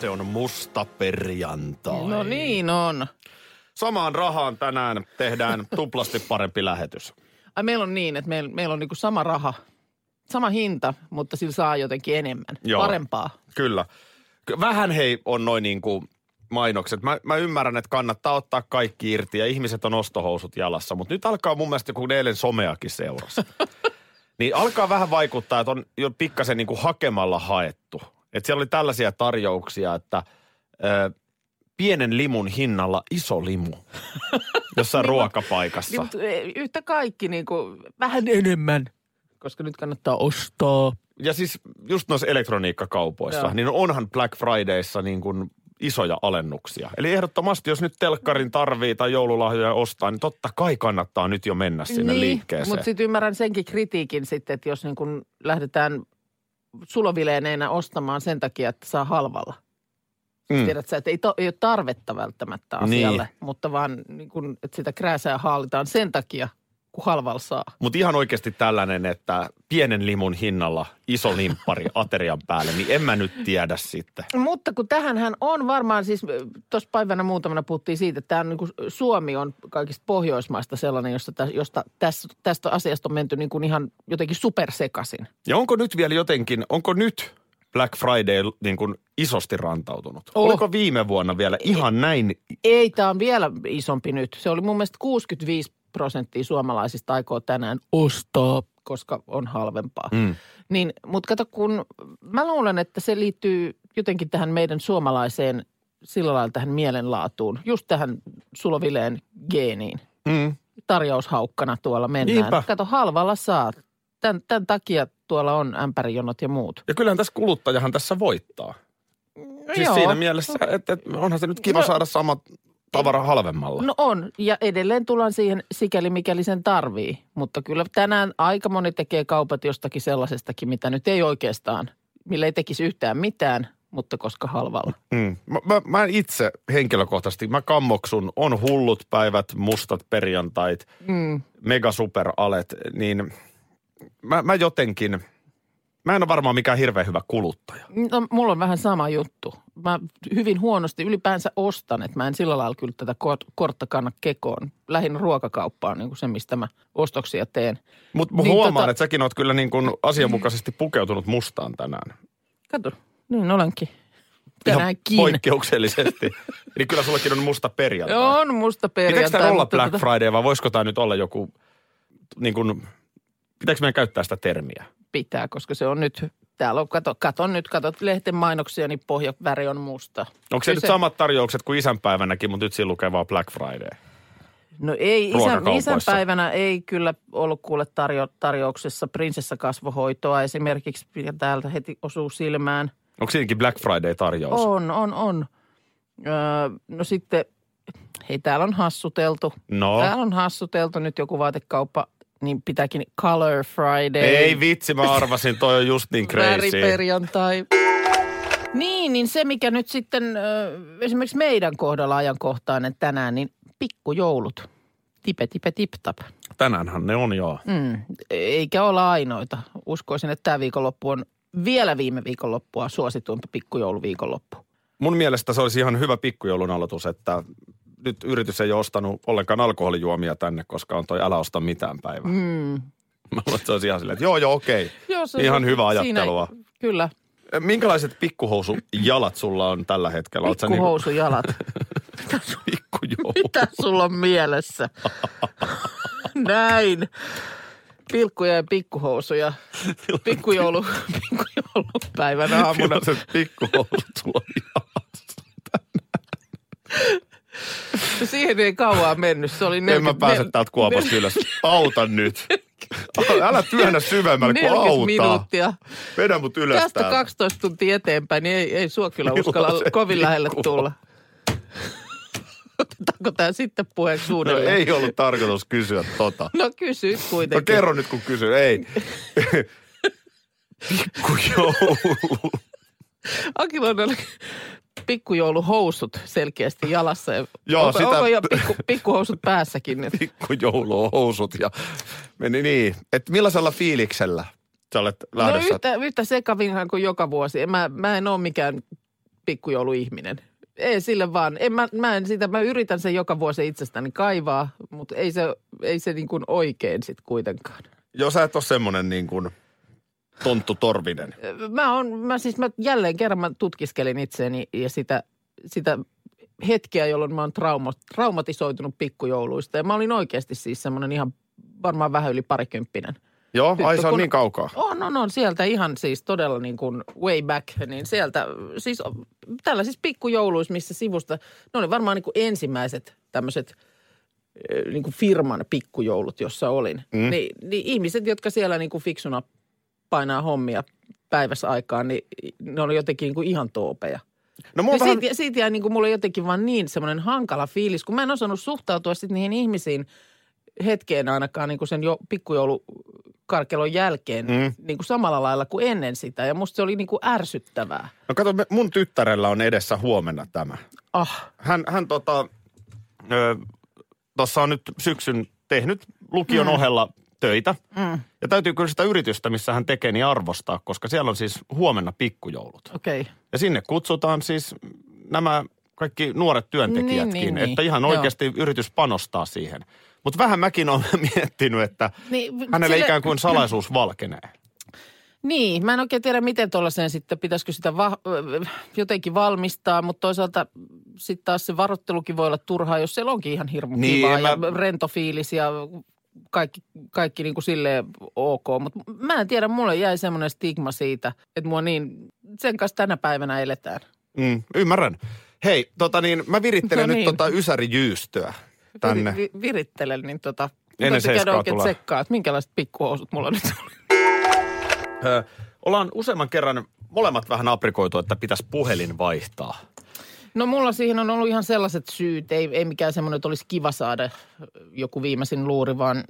Se on musta perjantai. No niin on. Samaan rahaan tänään tehdään tuplasti parempi lähetys. Ai meillä on niin, että meillä, meillä on niinku sama raha, sama hinta, mutta sillä saa jotenkin enemmän. Joo. Parempaa. Kyllä. Ky- Vähän hei on noin niin kuin mainokset. Mä, mä ymmärrän, että kannattaa ottaa kaikki irti ja ihmiset on ostohousut jalassa, mutta nyt alkaa mun mielestä, kun eilen someakin seurasi, niin alkaa vähän vaikuttaa, että on jo pikkasen niin kuin hakemalla haettu. Että siellä oli tällaisia tarjouksia, että ö, pienen limun hinnalla iso limu jossain ruokapaikassa. Niin, mutta e, yhtä kaikki niinku, vähän enemmän, koska nyt kannattaa ostaa. Ja siis just noissa elektroniikkakaupoissa, Joo. niin onhan Black Fridayssa niin kuin isoja alennuksia. Eli ehdottomasti, jos nyt telkkarin tarvii tai joululahjoja ostaa, niin totta kai kannattaa nyt jo mennä sinne niin, liikkeeseen. Mutta sitten ymmärrän senkin kritiikin sitten, että jos niin kun lähdetään sulovileeneinä ostamaan sen takia, että saa halvalla. Mm. Mm. Tiedät sä, että ei, to, ei ole tarvetta välttämättä asialle, Niin. mutta vaan niin kun, että sitä krääsää haalitaan sen takia, kun halvalla saa. Mutta ihan oikeasti tällainen, että pienen limun hinnalla iso limppari aterian päälle, niin en mä nyt tiedä sitten. Mutta kun tähänhän on varmaan siis, tuossa päivänä muutamana puhuttiin siitä, että tämä on niin kuin Suomi on kaikista Pohjoismaista sellainen, josta, josta tästä, tästä asiasta on menty niin kuin ihan jotenkin supersekasin. Ja onko nyt vielä jotenkin, onko nyt Black Friday niin kuin isosti rantautunut? Oh. Oliko viime vuonna vielä ihan näin? Ei, tämä on vielä isompi nyt. Se oli mun mielestä 65 prosenttia suomalaisista aikoo tänään ostaa, koska on halvempaa. Mm. Niin, mutta kato, kun mä luulen, että se liittyy jotenkin tähän meidän suomalaiseen sillä lailla tähän mielenlaatuun, just tähän sulovileen geeniin. Mm. Tarjoushaukkana tuolla mennään. Niinpä. Kato, halvalla saat. Tämän, tämän takia tuolla on ämpärijonot ja muut. Ja kyllähän tässä kuluttajahan tässä voittaa. No Siis joo. siinä mielessä, että, että onhan se nyt kiva No- saada sama tavara halvemmalla. No on, ja edelleen tullaan siihen sikäli mikäli sen tarvii. Mutta kyllä tänään aika moni tekee kaupat jostakin sellaisestakin, mitä nyt ei oikeastaan, millä ei tekisi yhtään mitään, mutta koska halvalla. Mm. Mä, mä, mä itse henkilökohtaisesti, mä kammoksun, on hullut päivät, mustat perjantait, Mm. mega super alet, niin mä, mä jotenkin, mä en ole varmaan mikään hirveän hyvä kuluttaja. No, mulla on vähän sama juttu. Mä hyvin huonosti ylipäänsä ostan, että mä en sillä lailla kyllä tätä kort- kortta kanna kekoon. Lähinnä ruokakauppaan niin kuin se, mistä mä ostoksia teen. Mutta Niin, niin, huomaan, tota- että säkin oot kyllä niin kuin asianmukaisesti pukeutunut mustaan tänään. Kato, niin olenkin. Ihan Tänäänkin. poikkeuksellisesti. Eli kyllä sullakin on musta perjantai. On musta Pitääkö perjantai. tämä olla Black tota- Friday vai voisiko tämä nyt olla joku, niin kuin, pitääkö meidän käyttää sitä termiä? pitää, koska se on nyt, täällä on, kato, katon nyt, katot lehten mainoksia, niin pohjaväri on musta. Onko se Kyllä nyt samat tarjoukset kuin isänpäivänäkin, mutta nyt siinä lukee vaan Black Friday? No ei, isän, isänpäivänä ei kyllä ollut kuule tarjo, tarjouksessa prinsessakasvohoitoa esimerkiksi, mikä täältä heti osuu silmään. Onko siinäkin Black Friday-tarjous? On, on, on. Öö, no sitten, hei täällä on hassuteltu. No, Täällä on hassuteltu nyt joku vaatekauppa, niin pitääkin Color Friday. ei vitsi, mä arvasin, toi on just niin crazy. Väriperjantai. Niin, niin se mikä nyt sitten esimerkiksi meidän kohdalla ajankohtainen tänään, niin pikkujoulut. Tipe, tipe, tip, tap. Tänäänhän ne on joo. Mm, eikä olla ainoita. Uskoisin, että tämä viikonloppu on vielä viime viikonloppua suosituimpi pikkujouluviikonloppu. Mun mielestä se olisi ihan hyvä pikkujoulun aloitus, että nyt yritys ei ole ostanut ollenkaan alkoholijuomia tänne, koska on toi älä osta mitään päivä. Mm. Mä luulen, että se olisi ihan silleen, että joo joo okei. Joo, se- Ihan hyvä siinä- ajattelua. Kyllä. Minkälaiset pikkuhousujalat sulla on tällä hetkellä? Niinku- Pikkuhousujalat. Pikkujoulu. Mitä sulla on mielessä? Näin. Pilkkuja ja pikkuhousuja. Pikkujoulu, pikkujoulupäivän aamuna. Millaiset pikkuhousut sulla on jalassa? Siihen ei kauaa mennyt. Se oli 40, En mä pääse täältä kuopasta ylös. Auta nyt. älä työnnä syvemmälle, kun 40 autaa. minuuttia. Vedä mut ylös Tästä täältä. 12 tuntia eteenpäin, niin ei, ei sua kyllä uskalla kovin lähelle tulla. Otetaanko tämä sitten puheeksi No, uudelleen? ei ollut tarkoitus kysyä tota. No kysy No kuitenkin. kerro nyt, kun kysyn. Ei. Pikkujoulu. Akilla on pikkujouluhousut selkeästi jalassa. Ja Joo, onko, sitä- onko jo pikku, pikkuhousut päässäkin? nyt? Pikkujouluhousut ja meni niin. Että millaisella fiiliksellä sä olet No lähdössä? yhtä, yhtä sekavinhan kuin joka vuosi. Mä, mä en ole mikään pikkujouluihminen. Ei sille vaan. En mä, mä, en sitä, mä yritän sen joka vuosi itsestäni kaivaa, mutta ei se, ei se niin kuin oikein sitten kuitenkaan. Jos sä et ole semmonen niin kuin tonttu torvinen. Mä, on, mä siis mä jälleen kerran mä tutkiskelin itseäni ja sitä, sitä hetkeä, jolloin mä oon trauma, traumatisoitunut pikkujouluista. Ja mä olin oikeasti siis semmoinen ihan varmaan vähän yli parikymppinen. Joo, ai Tyttö, se on niin kaukaa. On, on, on. Sieltä ihan siis todella niin kuin way back. Niin sieltä siis tällaisissa pikkujouluissa, missä sivusta, ne oli varmaan niin kuin ensimmäiset tämmöiset eh, niin kuin firman pikkujoulut, jossa olin. Mm. Niin, niin ihmiset, jotka siellä niin kuin fiksuna painaa hommia päivässä aikaan, niin ne oli jotenkin niin kuin ihan toopeja. No on vähän... siitä, siitä jäi niin kuin mulle jotenkin vaan niin semmoinen hankala fiilis, kun mä en osannut suhtautua sitten niihin ihmisiin hetkeen ainakaan niin kuin sen jo pikkujoulukarkelon jälkeen mm. niin kuin samalla lailla kuin ennen sitä. Ja musta se oli niin kuin ärsyttävää. No kato, mun tyttärellä on edessä huomenna tämä. Ah, Hän, hän tota, tuossa on nyt syksyn tehnyt lukion mm. ohella töitä. Mm. Ja täytyy kyllä sitä yritystä, missä hän tekee, niin arvostaa, koska siellä on siis huomenna pikkujoulut. Okay. Ja sinne kutsutaan siis nämä kaikki nuoret työntekijätkin, Niin, niin, niin. että ihan Joo. oikeasti yritys panostaa siihen. Mutta vähän mäkin olen miettinyt, että Niin, hänelle sille- ikään kuin salaisuus valkenee. Niin, mä en oikein tiedä, miten tuollaiseen sitten, pitäisikö sitä va- jotenkin valmistaa, mutta toisaalta sitten taas se varottelukin voi olla turhaa, jos siellä onkin ihan hirmu Niin, kivaa en ja mä- rento fiilis ja kaikki, kaikki niin kuin silleen ok. Mutta mä en tiedä, mulle jäi semmoinen stigma siitä, että mua niin, sen kanssa tänä päivänä eletään. Mm, ymmärrän. Hei, tota niin, mä virittelen No nyt niin. tota Ysäri-jyystöä tänne. Vi- vi- virittelen, niin tota, Ennen seiskaa oikein tulee. tsekkaa, että minkälaiset pikkuhousut mulla nyt oli. Ö, ollaan useamman kerran molemmat vähän aprikoitu, että pitäisi puhelin vaihtaa. No mulla siihen on ollut ihan sellaiset syyt, ei, ei mikään semmoinen, että olisi kiva saada joku viimeisin luuri, vaan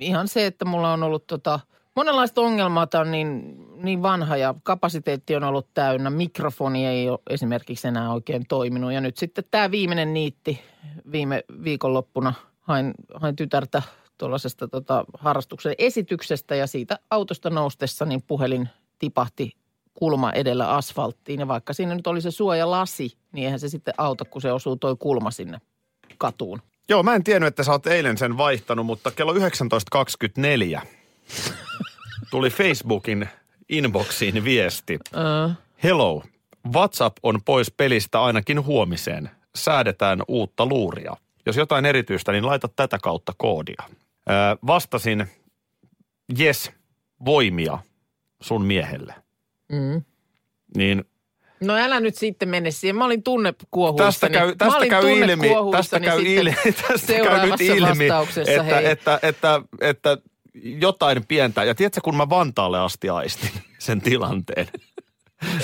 ihan se, että mulla on ollut tota, monenlaista ongelmaa, tämä on niin, niin vanha ja kapasiteetti on ollut täynnä, mikrofoni ei ole esimerkiksi enää oikein toiminut. Ja nyt sitten tämä viimeinen niitti viime viikonloppuna. Hain, hain tytärtä tuollaisesta tota, harrastuksen esityksestä ja siitä autosta noustessa niin puhelin tipahti kulma edellä asfalttiin. Ja vaikka siinä nyt oli se suojalasi, niin eihän se sitten auta, kun se osuu toi kulma sinne katuun. Joo, mä en tiennyt, että sä oot eilen sen vaihtanut, mutta kello 19.24 tuli Facebookin inboxiin viesti. Hello, WhatsApp on pois pelistä ainakin huomiseen. Säädetään uutta luuria. Jos jotain erityistä, niin laita tätä kautta koodia. Öö, vastasin, yes, voimia sun miehelle. Mm. Niin No älä nyt sitten mene siihen. Mä olin tunnekuohuissani. tästä käy, tästä käy ilmi, tästä käy ilmi, tästä käy nyt ilmi, että, hei. että, että, että, jotain pientä. Ja tiedätkö, kun mä Vantaalle asti aistin sen tilanteen.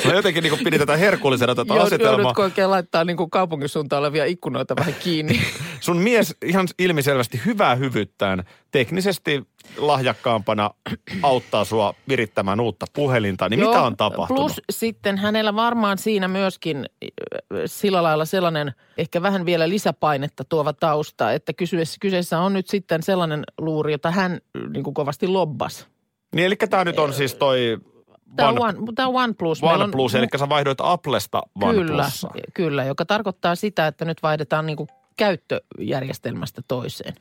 Mä jotenkin niin pidin tätä herkullisena tätä Joudut- asetelmaa. Joudutko oikein laittaa niin kuin kaupungin suuntaan olevia ikkunoita vähän kiinni? Sun mies ihan ilmiselvästi hyvää hyvyyttään teknisesti lahjakkaampana auttaa sua virittämään uutta puhelinta. Niin mitä Joo, on tapahtunut? Plus sitten hänellä varmaan siinä myöskin äh, sillä lailla sellainen ehkä vähän vielä lisäpainetta tuova tausta, että kyseessä, kyseessä on nyt sitten sellainen luuri, jota hän äh, niin kuin kovasti lobbas. Niin eli tämä nyt on siis toi Tämä on, One, One, tämä on OnePlus. Meillä on- OnePlus, eli sä vaihdoit Applesta Kyllä, OnePlussa. kyllä, joka tarkoittaa sitä, että nyt vaihdetaan niin kuin käyttöjärjestelmästä toiseen.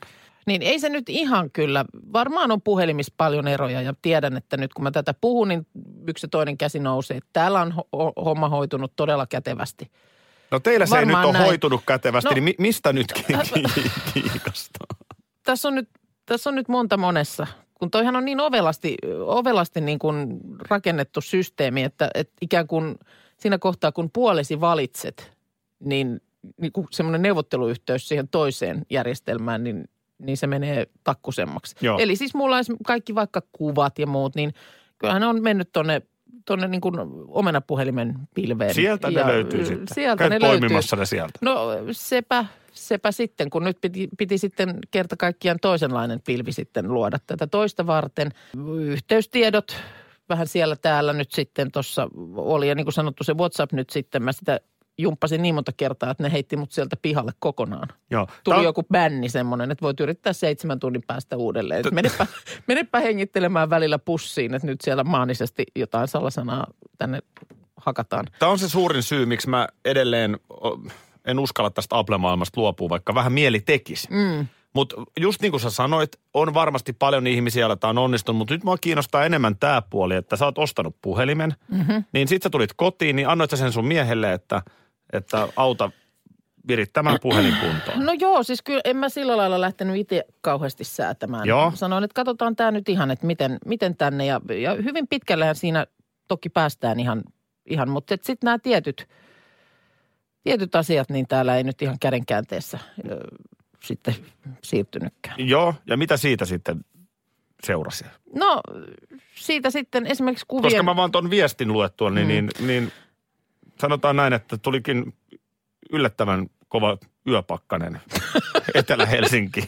Niin ei se nyt ihan kyllä, varmaan on puhelimissa paljon eroja ja tiedän, että nyt kun mä tätä puhun, niin yksi ja toinen käsi nousee. Täällä on ho- homma hoitunut todella kätevästi. No teillä se ei nyt Varmaan ole näin. hoitunut kätevästi, No. niin mi- mistä nyt ki- ki- kiikastaa? Tässä on nyt, tässä on nyt monta monessa. Kun toihan on niin ovelasti, ovelasti niin kuin rakennettu systeemi, että, että ikään kuin siinä kohtaa, kun puolesi valitset, niin, niin kuin semmoinen neuvotteluyhteys siihen toiseen järjestelmään, niin niin se menee takkusemmaksi. Joo. Eli siis mulla on kaikki vaikka kuvat ja muut, niin kyllähän ne on mennyt tonne, tonne niin kuin omenapuhelimen pilveen. Sieltä ne Ja, löytyy sitten. Sieltä Käyt ne poimimassa löytyy. ne sieltä. No sepä, sepä sitten, kun nyt piti, piti sitten kerta kaikkiaan toisenlainen pilvi sitten luoda tätä toista varten. Yhteystiedot vähän siellä täällä nyt sitten tuossa oli ja niin kuin sanottu se WhatsApp nyt sitten, mä sitä jumppasin niin monta kertaa, että ne heitti mut sieltä pihalle kokonaan. Joo. Tuli Tää joku bänni semmoinen, että voit yrittää seitsemän tunnin päästä uudelleen. Et menepä, menepä hengittelemään välillä pussiin, että nyt siellä maanisesti jotain salasanaa tänne hakataan. Tämä on se suurin syy, miksi mä edelleen en uskalla tästä Apple-maailmasta luopua, vaikka vähän mieli tekisi. Mm. Mutta just niin kuin sä sanoit, on varmasti paljon ihmisiä, joilla tämä on onnistunut, mutta nyt mua kiinnostaa enemmän tämä puoli, että sä oot ostanut puhelimen, mm-hmm. niin sit sä tulit kotiin, niin annoit sä sen sun miehelle, että, että auta virittämään puhelin kuntoon. No joo, siis kyllä en mä sillä lailla lähtenyt itse kauheasti säätämään. Joo. Sanoin, että katsotaan tämä nyt ihan, että miten, miten tänne. Ja, ja hyvin pitkällähän siinä toki päästään ihan, ihan mutta sitten nämä tietyt, tietyt asiat, niin täällä ei nyt ihan kädenkäänteessä ö, sitten siirtynytkään. Joo, ja mitä siitä sitten seurasi? No siitä sitten esimerkiksi kuvien... Koska mä vaan ton viestin luettua, niin, mm. niin, niin sanotaan näin, että tulikin yllättävän kova yöpakkanen Etelä-Helsinkiin.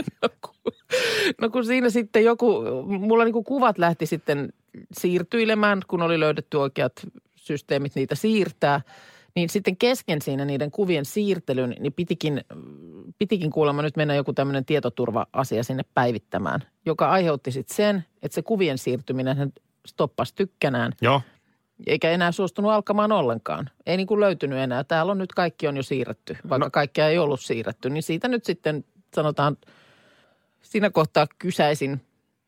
No kun siinä sitten joku, mulla niinku kuvat lähti sitten siirtyilemään, kun oli löydetty oikeat systeemit niitä siirtää. Niin sitten kesken siinä niiden kuvien siirtelyn, niin pitikin, pitikin kuulemma nyt mennä joku tämmöinen tietoturva-asia sinne päivittämään, joka aiheutti sitten sen, että se kuvien siirtyminen hän stoppasi tykkänään, Joo, eikä enää suostunut alkamaan ollenkaan. Ei niin kuin löytynyt enää. Täällä on nyt kaikki on jo siirretty, vaikka no. kaikkea ei ollut siirretty. Niin siitä nyt sitten sanotaan, siinä kohtaa kysäisin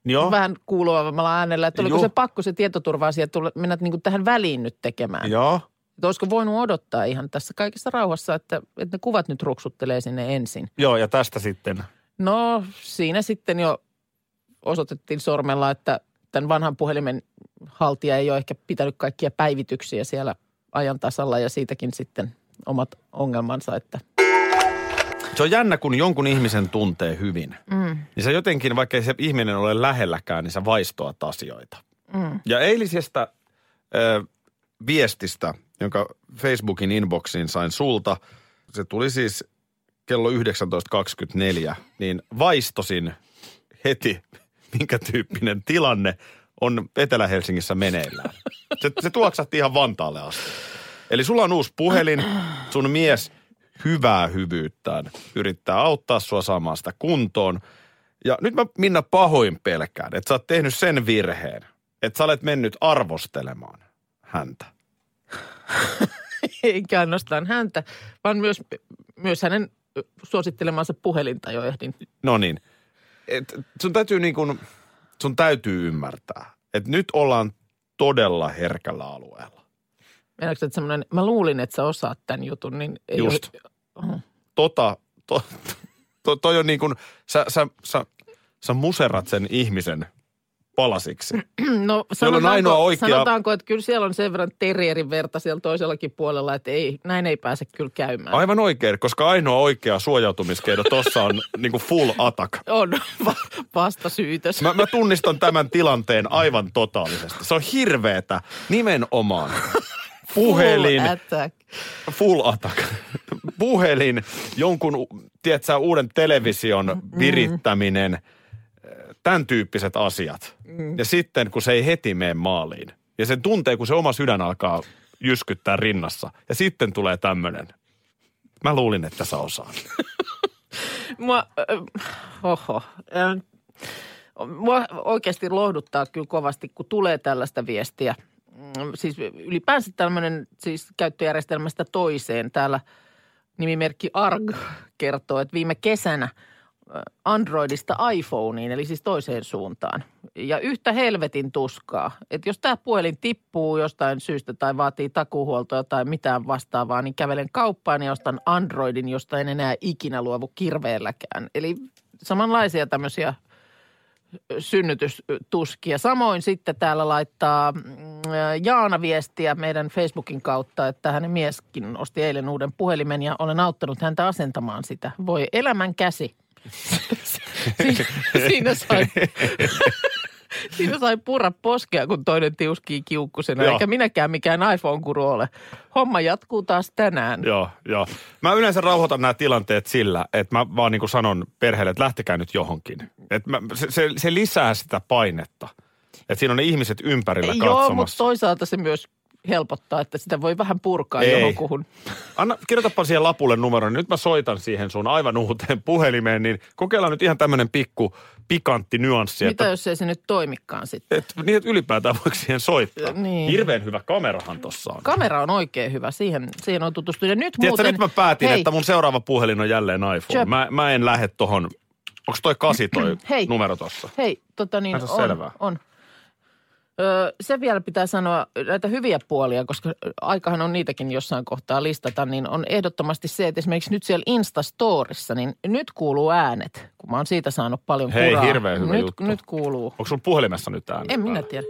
joo. vähän kuuluvalla äänellä, että oliko Joo. se pakko se tietoturva-asia mennä niin kuin tähän väliin nyt tekemään. Joo. Että olisiko voinut odottaa ihan tässä kaikessa rauhassa, että, että ne kuvat nyt ruksuttelee sinne ensin. Joo, ja tästä sitten. No siinä sitten jo osoitettiin sormella, että tämän vanhan puhelimen haltija ei ole ehkä pitänyt kaikkia päivityksiä siellä ajan tasalla ja siitäkin sitten omat ongelmansa, että Se on jännä, kun jonkun ihmisen tuntee hyvin. Mm. Niin se jotenkin, vaikka se ihminen ole lähelläkään, niin sä vaistoat asioita. Mm. Ja eilisestä ö, viestistä, jonka Facebookin inboxiin sain sulta, se tuli siis kello 19.24, niin vaistosin heti, minkä tyyppinen tilanne on Etelä-Helsingissä meneillään. Se, se tuoksahti ihan Vantaalle asti. Eli sulla on uusi puhelin, sun mies hyvää hyvyyttään yrittää auttaa sua saamaan sitä kuntoon. Ja nyt mä Minna pahoin pelkään, että sä oot tehnyt sen virheen, että sä olet mennyt arvostelemaan häntä. eikä ainoastaan häntä, vaan myös, myös hänen suosittelemansa puhelinta jo ehdin. No niin. Et sun täytyy niin kuin, sun täytyy ymmärtää, että nyt ollaan todella herkällä alueella. Meinaatko, että semmoinen, mä luulin, että sä osaat tämän jutun, niin ei Just. Ole, Tota, to, to, toi on niin kuin, sä, sä, sä, sä muserat sen ihmisen palasiksi. No sanotaanko, ainoa oikea- sanotaanko, että kyllä siellä on sen verran terrierin verta siellä toisellakin puolella, että ei, näin ei pääse kyllä käymään. Aivan oikein, koska ainoa oikea suojautumiskeino tossa on niin full attack. On va- vastasyytös. Mä, mä tunnistan tämän tilanteen aivan totaalisesti. Se on hirveetä nimenomaan. Puhelin, Full attack. full attack. Puhelin, jonkun, tiedätkö, uuden television virittäminen, tämän tyyppiset asiat. Mm. Ja sitten, kun se ei heti mene maaliin. Ja sen tuntee, kun se oma sydän alkaa jyskyttää rinnassa. Ja sitten tulee tämmöinen. Mä luulin, että sä osaat. Mua, äh, oho. Äh, mua oikeasti lohduttaa kyllä kovasti, kun tulee tällaista viestiä. Mm, Siis ylipäänsä tämmöinen siis käyttöjärjestelmästä toiseen. Täällä nimimerkki ARG kertoo, että viime kesänä Androidista iPhoneen, eli siis toiseen suuntaan. Ja yhtä helvetin tuskaa, että jos tämä puhelin tippuu jostain syystä tai vaatii takuhuoltoa tai mitään vastaavaa, niin kävelen kauppaan ja ostan Androidin, josta en enää ikinä luovu kirveelläkään. Eli samanlaisia tämmöisiä synnytystuskia. Samoin sitten täällä laittaa mm, Jaana viestiä meidän Facebookin kautta, että hänen mieskin osti eilen uuden puhelimen ja olen auttanut häntä asentamaan sitä. Voi elämän käsi. Siinä, sai... Siinä sai purra poskea, kun toinen tiuskii kiukkusena, Joo. eikä minäkään mikään iPhone-kuru ole. Homma jatkuu taas tänään. Joo, joo. Mä yleensä rauhoitan nämä tilanteet sillä, että mä vaan niin kuin sanon perheelle, että lähtekää nyt johonkin. Et mä, se, se, se lisää sitä painetta. Että siinä on ne ihmiset ympärillä Joo, mutta katsomassa. toisaalta se myös helpottaa, että sitä voi vähän purkaa Ei. johonkuhun. Anna, kirjoitapa siihen lapulle numero, niin nyt mä soitan siihen sun aivan uuteen puhelimeen, niin kokeillaan nyt ihan tämmöinen pikku pikantti nyanssi, Mitä että, jos ei se nyt toimikaan sitten? että, niin, että ylipäätään voiko siihen soittaa. Niin. Hirveän hyvä kamerahan tossa on. Kamera on oikein hyvä, siihen, siihen on tutustunut. Ja nyt Tiedätkö, muuten, nyt mä päätin, hei, että mun seuraava puhelin on jälleen iPhone. Jep. Mä, mä en lähde tohon, onko toi kasi toi Hei. numero tossa? Hei, tota niin, on on. Öö, se vielä pitää sanoa näitä hyviä puolia, koska aikahan on niitäkin jossain kohtaa listata, niin on ehdottomasti se, että esimerkiksi nyt siellä Instastorissa, niin nyt kuuluu äänet, kun mä oon siitä saanut paljon Hei, kuraa. hirveän hyvä nyt, juttu. Nyt kuuluu. Onko sun puhelimessa nyt ääni? En minä tiedä.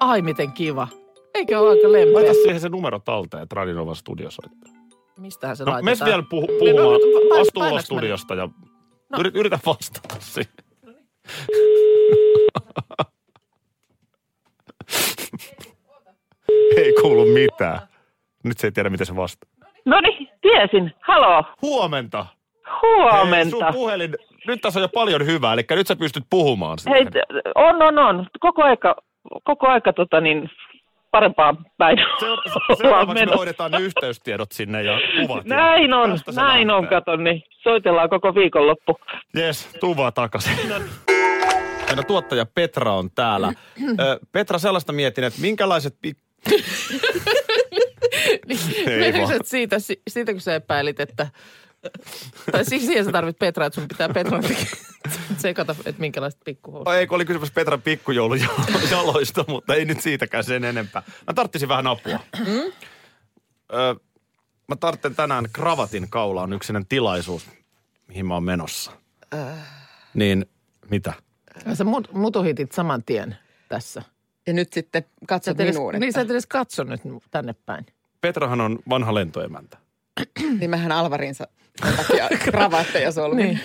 Ai miten kiva. Eikö ole aika lempeä? Laita siihen se numero talteen, että Radinovan studio soittaa. Mistähän se No, laitetaan? mes vielä No, no, puhumaan. no, pain- Astu ulos painaks mä studiosta ja No. yrit, yritä vastata siihen. Ei kuulu mitään. Nyt se ei tiedä, miten se vastaa. No niin, tiesin. Halo. Huomenta. Hei, Huomenta. sun puhelin, nyt tässä on jo paljon hyvää, eli nyt sä pystyt puhumaan siihen. Hei, on, on, on. Koko aika, koko aika tota niin, parempaan päin. Seura- seuraavaksi me hoidetaan ne yhteystiedot sinne ja kuvat. ja Näin on, näin on, lähtee. kato, niin soitellaan koko viikonloppu. Jes, tuu vaan takaisin. Meidän tuottaja Petra on täällä. Ö, Petra, sellaista mietin, että minkälaiset... Pik- Ei Menikö siitä, si- siitä, kun sä epäilit, että... Tai siis siihen sä tarvit Petraa, että sun pitää Petran sekata, että minkälaiset pikkuhousut. Ei, kun oli kysymys Petran pikkujoulujaloista, mutta ei nyt siitäkään sen enempää. Mä tarttisin vähän apua. Ö, mä tartten tänään kravatin kaulaan yksinen tilaisuus, mihin mä oon menossa. Niin, mitä? Sä mut, mutuhitit saman tien tässä. Ja nyt sitten Sä katsot edes, minuun, niin sä että et edes katso nyt tänne päin. Petrahan on vanha lentoemäntä. niin mähän Alvarinsa sen takia kravatteja solmin. Niin.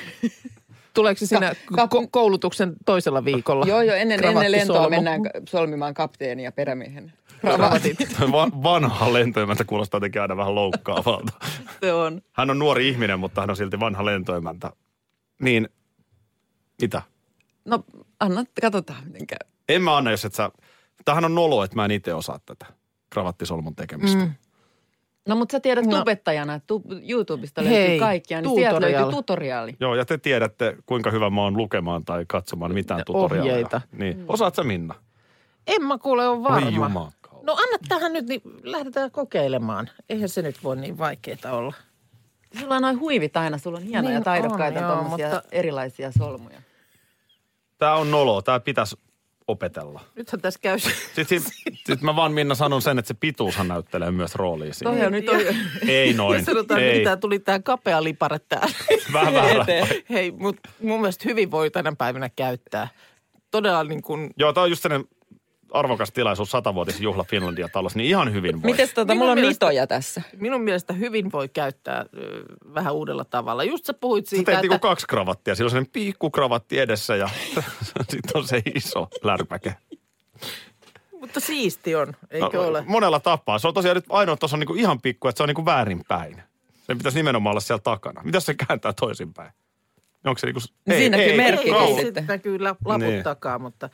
Tuleeko se siinä Ka- ko- koulutuksen toisella viikolla? Joo, joo, ennen, ennen lentoa Kravattisolmu. mennään ka- solmimaan kapteeni ja perämiehen Kravatit. Va- vanha lentoemäntä kuulostaa jotenkin aina vähän loukkaavalta. Se on. Hän on nuori ihminen, mutta hän on silti vanha lentoemäntä. Niin, mitä? No, anna, katsotaan miten käy. En mä anna, jos et sä... Tämähän on nolo, että mä en itse osaa tätä kravattisolmun tekemistä. Mm. No, mutta sä tiedät No. tubettajana, että tu- YouTubesta Hei, löytyy kaikkia, niin sieltä tutorial. löytyy tutoriaali. Joo, ja te tiedätte, kuinka hyvä mä oon lukemaan tai katsomaan mitään tutoriaaleja. Ohjeita. Niin. Osaat sä Minna? En mä kuule ole varma. Oi jumakauta. No anna tähän nyt, niin lähdetään kokeilemaan. Eihän se nyt voi niin vaikeaa olla. Sulla on noin huivit aina, sulla on hienoja Niin taidokkaita on, joo, tommosia mutta- erilaisia solmuja. Tää on nolo, tää pitäisi opetella. Nythän tässä käy Sitten sit, sit mä vaan Minna sanon sen, että se pituushan näyttelee myös roolia siinä. Toi on nyt on, Ei noin. Ja sanotaan, ei. että tämä tuli tämä kapea lipare täällä. Vähän vähän. Hei, mutta mun mielestä hyvin voi tänä päivänä käyttää. Todella niin kuin, Joo, tää on just sellainen arvokas tilaisuus satavuotisjuhla Finlandia talossa, niin ihan hyvin voi. Mites tota, Minun mulla on mielestä- mitoja tässä. minun mielestä hyvin voi käyttää ö, vähän uudella tavalla. Just sä puhuit Sä siitä, teet että... niinku kaksi kravattia. Sillä on sellainen pikku kravatti edessä ja sitten on se iso lärpäke. Mutta siisti on, eikö No, ole? Monella tapaa. Se on tosiaan nyt ainoa tuossa on niinku ihan pikku, että se on niinku väärinpäin. Se pitäisi nimenomaan olla siellä takana. Mitä se kääntää toisinpäin? Onko se niinku... Niin siinä näkyy merkki kaula- sitten. Sitten näkyy laput Niin. takaa, mutta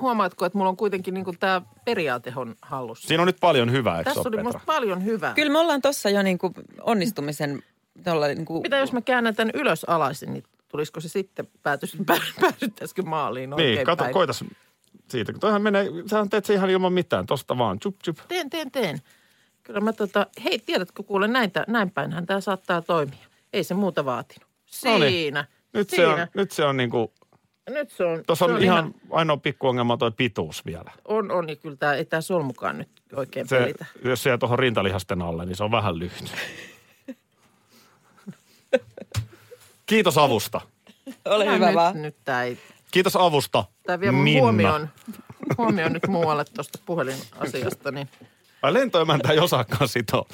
huomaatko, että mulla on kuitenkin niin tämä periaate on hallussa. Siinä on nyt paljon hyvää, eikö se Tässä ole, oli Petra? musta paljon hyvää. Kyllä me ollaan tossa jo niinku onnistumisen tuolla niinku... Mitä jos mä käännän tämän ylös alaisin, niin tulisiko se sitten, päätys, pää- päädyttäisikö maaliin oikein Niin, kato, päin? koitas siitä. Toihan menee, sähän teet se ihan ilman mitään. Tosta vaan, chup, chup. Teen, teen, teen. Kyllä mä tota, hei tiedätkö kuule, näin, tää- näin päinhän tämä saattaa toimia. Ei se muuta vaatinut. No niin. Siinä, Nyt se siinä. on, nyt se on niinku, Nyt se on, tuossa se on, ihan ainoa pikku ongelma toi pituus vielä. On, on, ja kyllä tämä, ei tämä solmukaan nyt oikein Se, pelitä. jos se jää tuohon rintalihasten alle, niin se on vähän lyhyt. Kiitos avusta. Ole Tää hyvä nyt, vaan. Nyt tämä ei, Kiitos avusta, tämä vie mun Minna. huomioon, huomioon nyt muualle tuosta puhelinasiasta, niin Ai lentoemäntä ei osaakaan sitoa.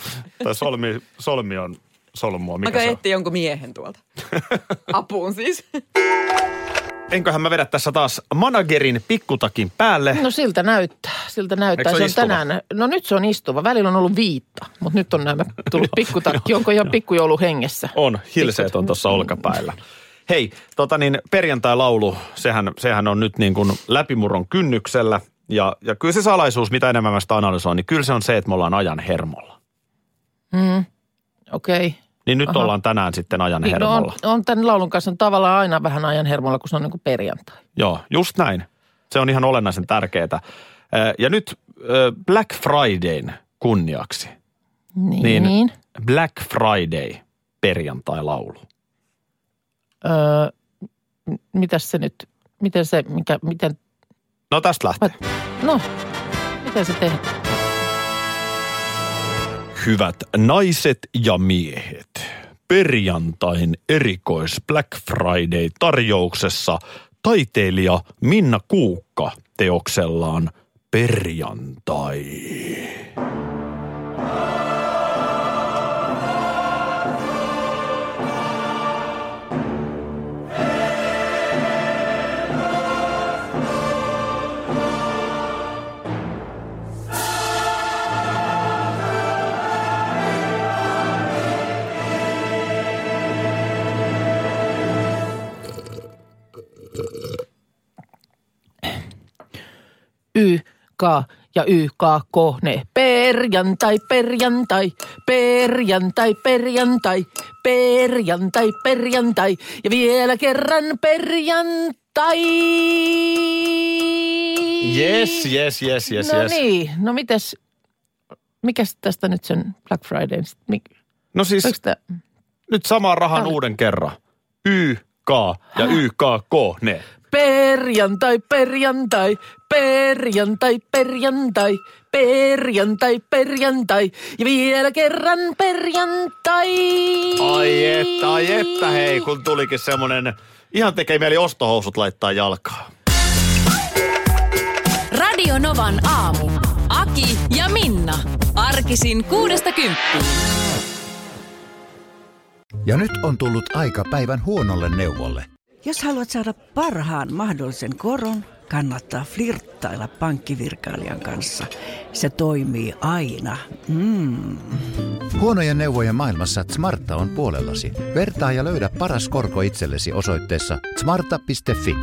Tai solmi, solmi on solmua. Mikä Aika se on? etti jonkun miehen tuolta. Apuun siis. Enköhän mä vedä tässä taas managerin pikkutakin päälle. No siltä näyttää, siltä näyttää. Eikö se on istuva? tänään, no nyt se on istuva. Välillä on ollut viitta, mutta nyt on nämä tullut pikkutakki. Onko ihan pikkujoulu hengessä? On, hilseet on tuossa olkapäillä. Hei, tota niin, perjantai-laulu, sehän, sehän on nyt niin kuin läpimurron kynnyksellä. Ja, ja kyllä se salaisuus, mitä enemmän mä sitä analysoin, niin kyllä se on se, että me ollaan ajan hermolla. Mm. Okei. Okay. Niin nyt Aha. ollaan tänään sitten ajan Niin, no hermolla. on, on tämän laulun kanssa on tavallaan aina vähän ajan hermolla, kun se on niin kuin perjantai. Joo, just näin. Se on ihan olennaisen tärkeää. Ja nyt Black Fridayn kunniaksi. Niin. Niin. Black Friday perjantai-laulu. Öö, mitäs se nyt, miten se, mikä, miten, No tästä lähtee. no, miten se tehdään? Hyvät naiset ja miehet, perjantain erikois Black Friday tarjouksessa taiteilija Minna Kuukka teoksellaan Perjantai. Y, K ja Y, K, K, ne. Perjantai, perjantai, perjantai, perjantai, perjantai, perjantai ja vielä kerran perjantai. Yes, yes, yes, yes, no yes. niin, no mites, mikäs tästä nyt sen Black Friday? Mik, No siis tää, nyt samaa rahan Ah. uuden kerran. Y, K ja Y, K, K, ne. Perjantai, perjantai, perjantai, perjantai, perjantai, perjantai ja vielä kerran perjantai. Ai että, ai että, hei, kun tulikin semmonen, ihan tekee mieli ostohousut laittaa jalkaan. Radio Novan aamu. Aki ja Minna. Arkisin kuudesta kymppiin. Ja nyt on tullut aika päivän huonolle neuvolle. Jos haluat saada parhaan mahdollisen koron, kannattaa flirttailla pankkivirkailijan kanssa. Se toimii aina. Mm. Huonojen neuvojen maailmassa Smarta on puolellasi. Vertaa ja löydä paras korko itsellesi osoitteessa smarta.fi.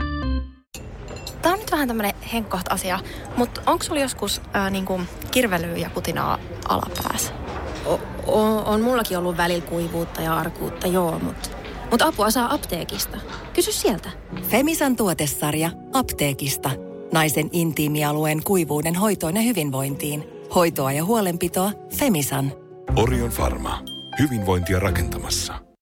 Tämä on nyt vähän tämmöinen henkkoht asia, mutta onko sulla joskus ää, niinku kirvelyä ja putinaa alapäässä? O, on, on mullakin ollut välillä kuivuutta ja arkuutta, joo, mutta mut apua saa apteekista. Kysy sieltä. Femisan tuotesarja apteekista. Naisen intiimialueen kuivuuden hoitoon ja hyvinvointiin. Hoitoa ja huolenpitoa Femisan. Orion Pharma. Hyvinvointia rakentamassa.